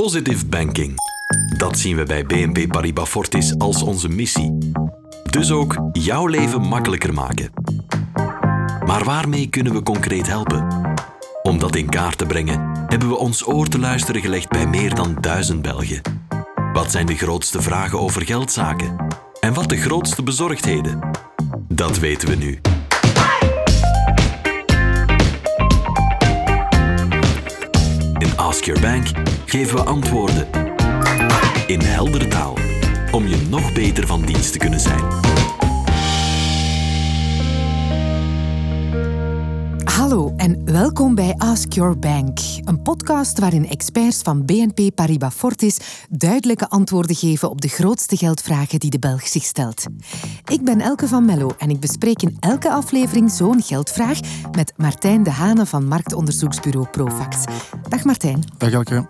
Positive banking. Dat zien we bij BNP Paribas Fortis als onze missie. Dus ook jouw leven makkelijker maken. Maar waarmee kunnen we concreet helpen? Om dat in kaart te brengen, hebben we ons oor te luisteren gelegd bij meer dan duizend Belgen. Wat zijn de grootste vragen over geldzaken? En wat de grootste bezorgdheden? Dat weten we nu. In Ask Your Bank geven we antwoorden in heldere taal om je nog beter van dienst te kunnen zijn. Hallo en welkom bij Ask Your Bank, een podcast waarin experts van BNP Paribas Fortis duidelijke antwoorden geven op de grootste geldvragen die de Belg zich stelt. Ik ben Elke van Mello en ik bespreek in elke aflevering zo'n geldvraag met Martijn de Hane van marktonderzoeksbureau Profax. Dag Martijn. Dag Elke.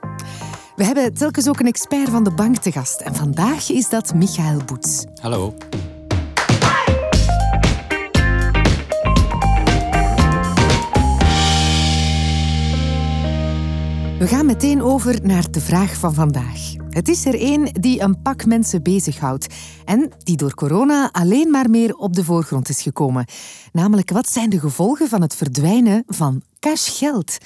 We hebben telkens ook een expert van de bank te gast en vandaag is dat Michael Boets. Hallo. We gaan meteen over naar de vraag van vandaag. Het is er één die een pak mensen bezighoudt en die door corona alleen maar meer op de voorgrond is gekomen. Namelijk, wat zijn de gevolgen van het verdwijnen van cashgeld?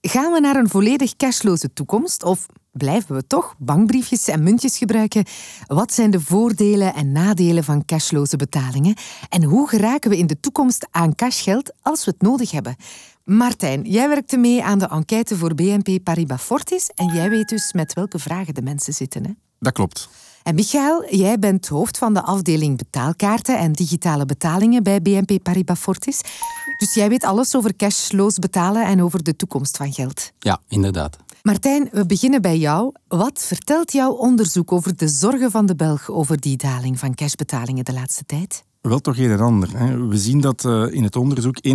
Gaan we naar een volledig cashloze toekomst of blijven we toch bankbriefjes en muntjes gebruiken? Wat zijn de voordelen en nadelen van cashloze betalingen? En hoe geraken we in de toekomst aan cashgeld als we het nodig hebben? Martijn, jij werkte mee aan de enquête voor BNP Paribas Fortis en jij weet dus met welke vragen de mensen zitten. Hè? Dat klopt. En Michael, jij bent hoofd van de afdeling betaalkaarten en digitale betalingen bij BNP Paribas Fortis. Dus jij weet alles over cashloos betalen en over de toekomst van geld. Ja, inderdaad. Martijn, we beginnen bij jou. Wat vertelt jouw onderzoek over de zorgen van de Belg over die daling van cashbetalingen de laatste tijd? Wel toch een en ander. Hè. We zien dat uh, in het onderzoek 41%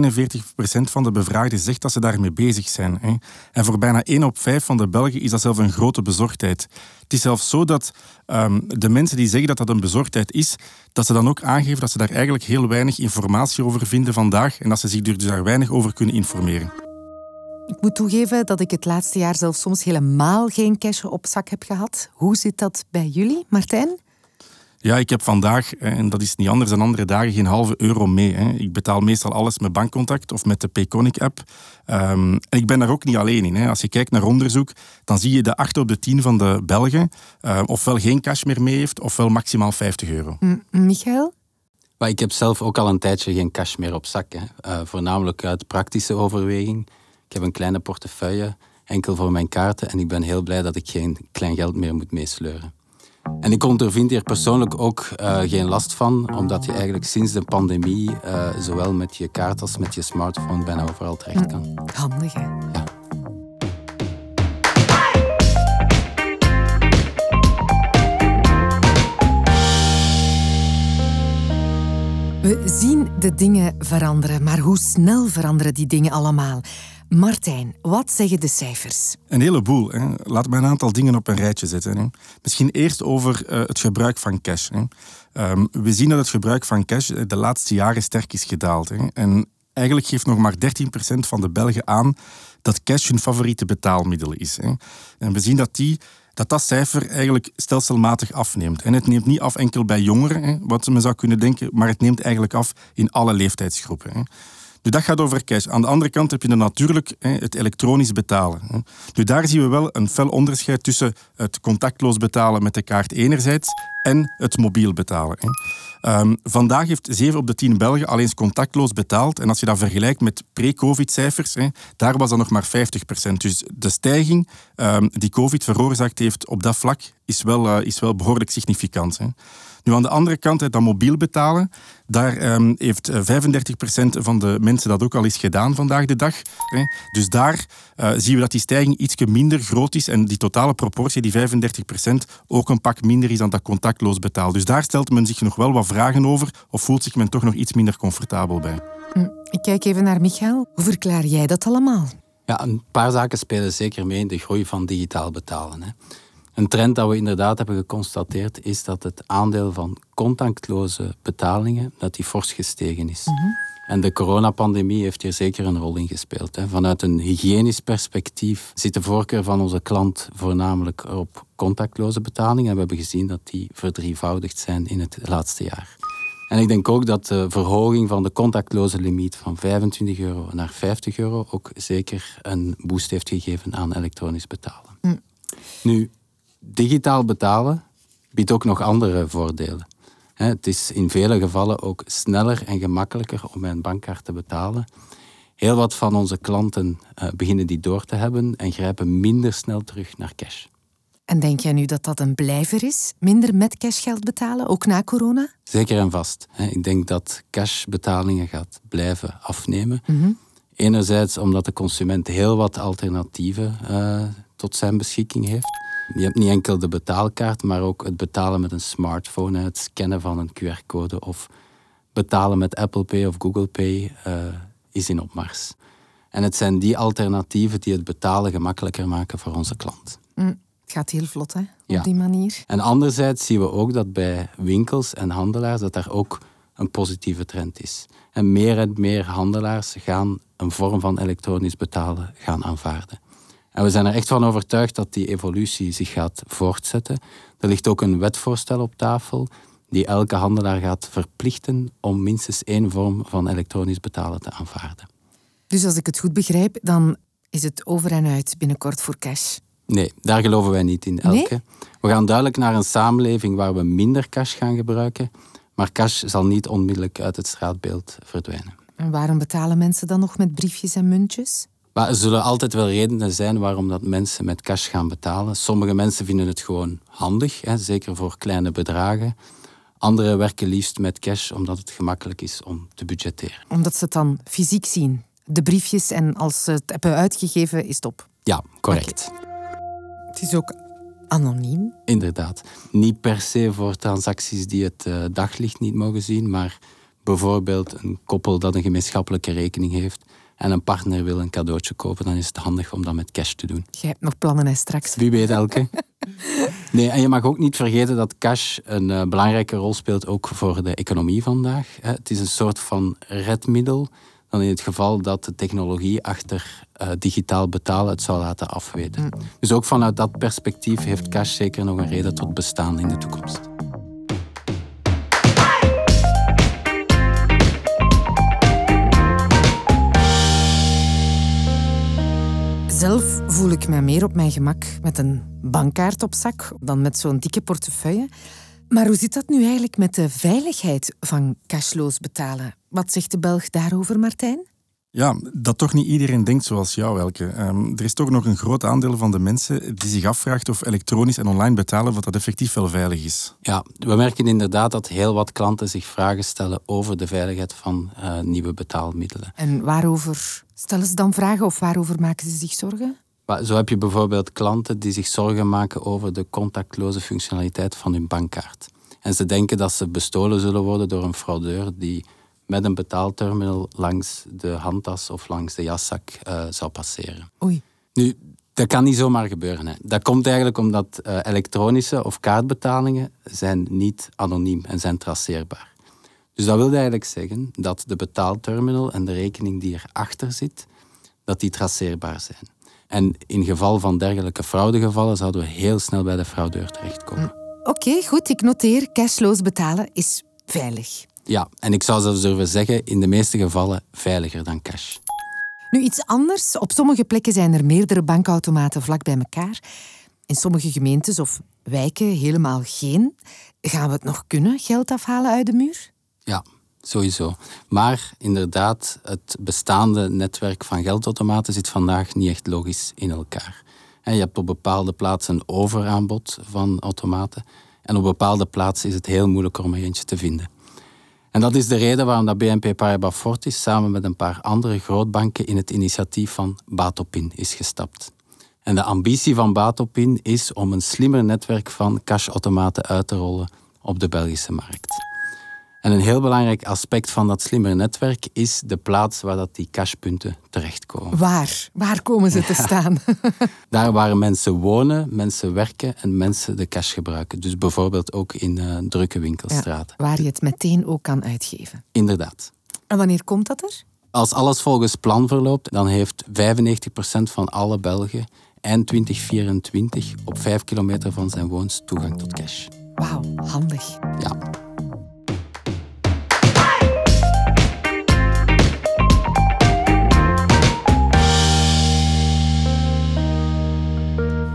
van de bevraagden zegt dat ze daarmee bezig zijn. Hè. En voor bijna 1 op 5 van de Belgen is dat zelf een grote bezorgdheid. Het is zelfs zo dat um, de mensen die zeggen dat dat een bezorgdheid is, dat ze dan ook aangeven dat ze daar eigenlijk heel weinig informatie over vinden vandaag en dat ze zich dus daar weinig over kunnen informeren. Ik moet toegeven dat ik het laatste jaar zelfs soms helemaal geen cash op zak heb gehad. Hoe zit dat bij jullie, Martijn? Ja, ik heb vandaag, en dat is niet anders dan andere dagen, geen halve euro mee. Hè. Ik betaal meestal alles met bankcontact of met de Payconic-app. Um, en ik ben daar ook niet alleen in. Hè. Als je kijkt naar onderzoek, dan zie je de 8 op de 10 van de Belgen uh, ofwel geen cash meer mee heeft, ofwel maximaal 50 euro. M Michael? Maar ik heb zelf ook al een tijdje geen cash meer op zak. Hè. Uh, voornamelijk uit praktische overweging. Ik heb een kleine portefeuille, enkel voor mijn kaarten. En ik ben heel blij dat ik geen klein geld meer moet meesleuren. En ik ondervind hier persoonlijk ook uh, geen last van, omdat je eigenlijk sinds de pandemie uh, zowel met je kaart als met je smartphone bijna overal terecht kan. Handig, hè? Ja. We zien de dingen veranderen, maar hoe snel veranderen die dingen allemaal? Martijn, wat zeggen de cijfers? Een heleboel. Hè. Laat me een aantal dingen op een rijtje zetten. Hè. Misschien eerst over uh, het gebruik van cash. Hè. Um, we zien dat het gebruik van cash de laatste jaren sterk is gedaald. Hè. En eigenlijk geeft nog maar 13% van de Belgen aan dat cash hun favoriete betaalmiddel is. Hè. En we zien dat die dat dat cijfer eigenlijk stelselmatig afneemt. En het neemt niet af enkel bij jongeren, hè, wat men zou kunnen denken, maar het neemt eigenlijk af in alle leeftijdsgroepen. Hè. Nu, dat gaat over cash. Aan de andere kant heb je dan natuurlijk het elektronisch betalen. Nu, daar zien we wel een fel onderscheid tussen het contactloos betalen met de kaart enerzijds en het mobiel betalen. Um, vandaag heeft 7 op de 10 Belgen al eens contactloos betaald. En als je dat vergelijkt met pre-COVID-cijfers, daar was dat nog maar 50%. Dus de stijging um, die COVID veroorzaakt heeft op dat vlak is wel, uh, is wel behoorlijk significant. Hè. Nu, aan de andere kant, dat mobiel betalen, daar um, heeft 35% van de mensen dat ook al eens gedaan vandaag de dag. Hè. Dus daar uh, zien we dat die stijging iets minder groot is en die totale proportie, die 35%, ook een pak minder is dan dat contactloos betaal. Dus daar stelt men zich nog wel wat vragen over of voelt zich men toch nog iets minder comfortabel bij. Ik kijk even naar Michael. Hoe verklaar jij dat allemaal? Ja, een paar zaken spelen zeker mee in de groei van digitaal betalen. Hè. Een trend dat we inderdaad hebben geconstateerd is dat het aandeel van contactloze betalingen dat die fors gestegen is. Mm -hmm. En de coronapandemie heeft hier zeker een rol in gespeeld. Hè. Vanuit een hygiënisch perspectief zit de voorkeur van onze klant voornamelijk op contactloze betalingen. En we hebben gezien dat die verdrievoudigd zijn in het laatste jaar. En ik denk ook dat de verhoging van de contactloze limiet van 25 euro naar 50 euro ook zeker een boost heeft gegeven aan elektronisch betalen. Mm. Nu, digitaal betalen biedt ook nog andere voordelen. Het is in vele gevallen ook sneller en gemakkelijker om met een bankkaart te betalen. Heel wat van onze klanten eh, beginnen die door te hebben en grijpen minder snel terug naar cash. En denk jij nu dat dat een blijver is? Minder met cashgeld betalen, ook na corona? Zeker en vast. Ik denk dat cashbetalingen gaat blijven afnemen. Enerzijds omdat de consument heel wat alternatieven eh, tot zijn beschikking heeft. Je hebt niet enkel de betaalkaart, maar ook het betalen met een smartphone, het scannen van een QR-code of betalen met Apple Pay of Google Pay eh, is in opmars. En het zijn die alternatieven die het betalen gemakkelijker maken voor onze klant. Mm, Het gaat heel vlot, hè? Op Ja. die manier. En anderzijds zien we ook dat bij winkels en handelaars dat daar ook een positieve trend is. En meer en meer handelaars gaan een vorm van elektronisch betalen gaan aanvaarden. En we zijn er echt van overtuigd dat die evolutie zich gaat voortzetten. Er ligt ook een wetvoorstel op tafel die elke handelaar gaat verplichten om minstens één vorm van elektronisch betalen te aanvaarden. Dus als ik het goed begrijp, dan is het over en uit binnenkort voor cash. Nee, daar geloven wij niet in, Elke. We gaan duidelijk naar een samenleving waar we minder cash gaan gebruiken, maar cash zal niet onmiddellijk uit het straatbeeld verdwijnen. En waarom betalen mensen dan nog met briefjes en muntjes? Maar er zullen altijd wel redenen zijn waarom dat mensen met cash gaan betalen. Sommige mensen vinden het gewoon handig, hè, zeker voor kleine bedragen. Anderen werken liefst met cash omdat het gemakkelijk is om te budgetteren. Omdat ze het dan fysiek zien. De briefjes en als ze het hebben uitgegeven, is het op. Ja, correct. Het is ook anoniem. Inderdaad. Niet per se voor transacties die het eh, daglicht niet mogen zien, maar bijvoorbeeld een koppel dat een gemeenschappelijke rekening heeft en een partner wil een cadeautje kopen, dan is het handig om dat met cash te doen. Jij hebt nog plannen hè, straks. Wie weet, Elke. Nee, en je mag ook niet vergeten dat cash een eh, belangrijke rol speelt ook voor de economie vandaag. hè. Het is een soort van redmiddel dan in het geval dat de technologie achter eh, digitaal betalen het zou laten afweten. Dus ook vanuit dat perspectief heeft cash zeker nog een reden tot bestaan in de toekomst. Zelf voel ik me meer op mijn gemak met een bankkaart op zak dan met zo'n dikke portefeuille. Maar hoe zit dat nu eigenlijk met de veiligheid van cashloos betalen? Wat zegt de Belg daarover, Martijn? Ja, dat toch niet iedereen denkt zoals jou, Elke. Ehm, er is toch nog een groot aandeel van de mensen die zich afvraagt of elektronisch en online betalen wat dat effectief wel veilig is. Ja, we merken inderdaad dat heel wat klanten zich vragen stellen over de veiligheid van eh, nieuwe betaalmiddelen. En waarover stellen ze dan vragen of waarover maken ze zich zorgen? Zo heb je bijvoorbeeld klanten die zich zorgen maken over de contactloze functionaliteit van hun bankkaart. En ze denken dat ze bestolen zullen worden door een fraudeur die met een betaalterminal langs de handtas of langs de jaszak eh, zou passeren. Oei. Nu, dat kan niet zomaar gebeuren. Hè. Dat komt eigenlijk omdat eh, elektronische of kaartbetalingen zijn niet anoniem en zijn traceerbaar. Dus dat wil eigenlijk zeggen dat de betaalterminal en de rekening die erachter zit, dat die traceerbaar zijn. En in geval van dergelijke fraudegevallen zouden we heel snel bij de fraudeur terechtkomen. Oké, goed, ik noteer. Cashloos betalen is veilig. Ja, en ik zou zelfs durven zeggen, in de meeste gevallen veiliger dan cash. Nu iets anders. Op sommige plekken zijn er meerdere bankautomaten vlak bij elkaar. In sommige gemeentes of wijken helemaal geen. Gaan we het nog kunnen, geld afhalen uit de muur? Ja, sowieso. Maar inderdaad, het bestaande netwerk van geldautomaten zit vandaag niet echt logisch in elkaar. En je hebt op bepaalde plaatsen een overaanbod van automaten. En op bepaalde plaatsen is het heel moeilijk om er eentje te vinden. En dat is de reden waarom dat BNP Paribas Fortis samen met een paar andere grootbanken in het initiatief van Batopin is gestapt. En de ambitie van Batopin is om een slimmer netwerk van cashautomaten uit te rollen op de Belgische markt. En een heel belangrijk aspect van dat slimmer netwerk is de plaats waar dat die cashpunten terechtkomen. Waar? Waar komen ze te staan? Daar waar mensen wonen, mensen werken en mensen de cash gebruiken. Dus bijvoorbeeld ook in eh, drukke winkelstraten. waar je het meteen ook kan uitgeven. Inderdaad. En wanneer komt dat er? Als alles volgens plan verloopt, dan heeft 95% van alle Belgen eind 2024 op 5 kilometer van zijn woonst toegang tot cash. Wauw, handig. Ja.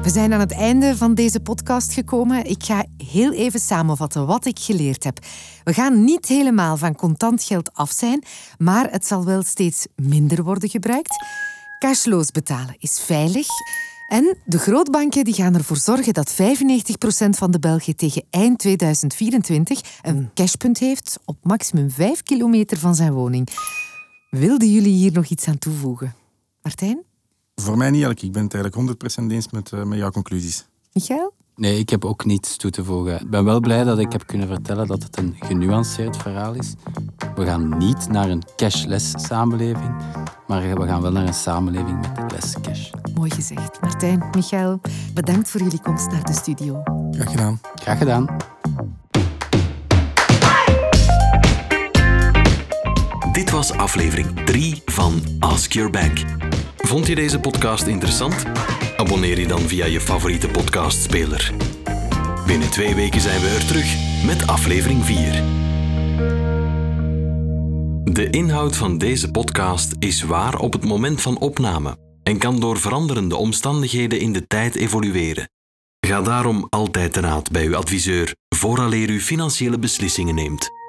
We zijn aan het einde van deze podcast gekomen. Ik ga heel even samenvatten wat ik geleerd heb. We gaan niet helemaal van contant geld af zijn, maar het zal wel steeds minder worden gebruikt. Cashloos betalen is veilig. En de grootbanken die gaan ervoor zorgen dat 95% van de Belgen tegen eind 2024 een cashpunt heeft op maximum 5 kilometer van zijn woning. Wilden jullie hier nog iets aan toevoegen? Martijn? Voor mij niet, Elke. Ik ben het eigenlijk 100% eens met, uh, met jouw conclusies. Michael? Nee, ik heb ook niets toe te voegen. Ik ben wel blij dat ik heb kunnen vertellen dat het een genuanceerd verhaal is. We gaan niet naar een cashless samenleving, maar we gaan wel naar een samenleving met less cash. Mooi gezegd. Martijn, Michael, bedankt voor jullie komst naar de studio. Graag gedaan. Graag gedaan. Dit was aflevering 3 van Ask Your Bank. Vond je deze podcast interessant? Abonneer je dan via je favoriete podcastspeler. Binnen twee weken zijn we er terug met aflevering 4. De inhoud van deze podcast is waar op het moment van opname en kan door veranderende omstandigheden in de tijd evolueren. Ga daarom altijd te raad bij uw adviseur vooraleer u financiële beslissingen neemt.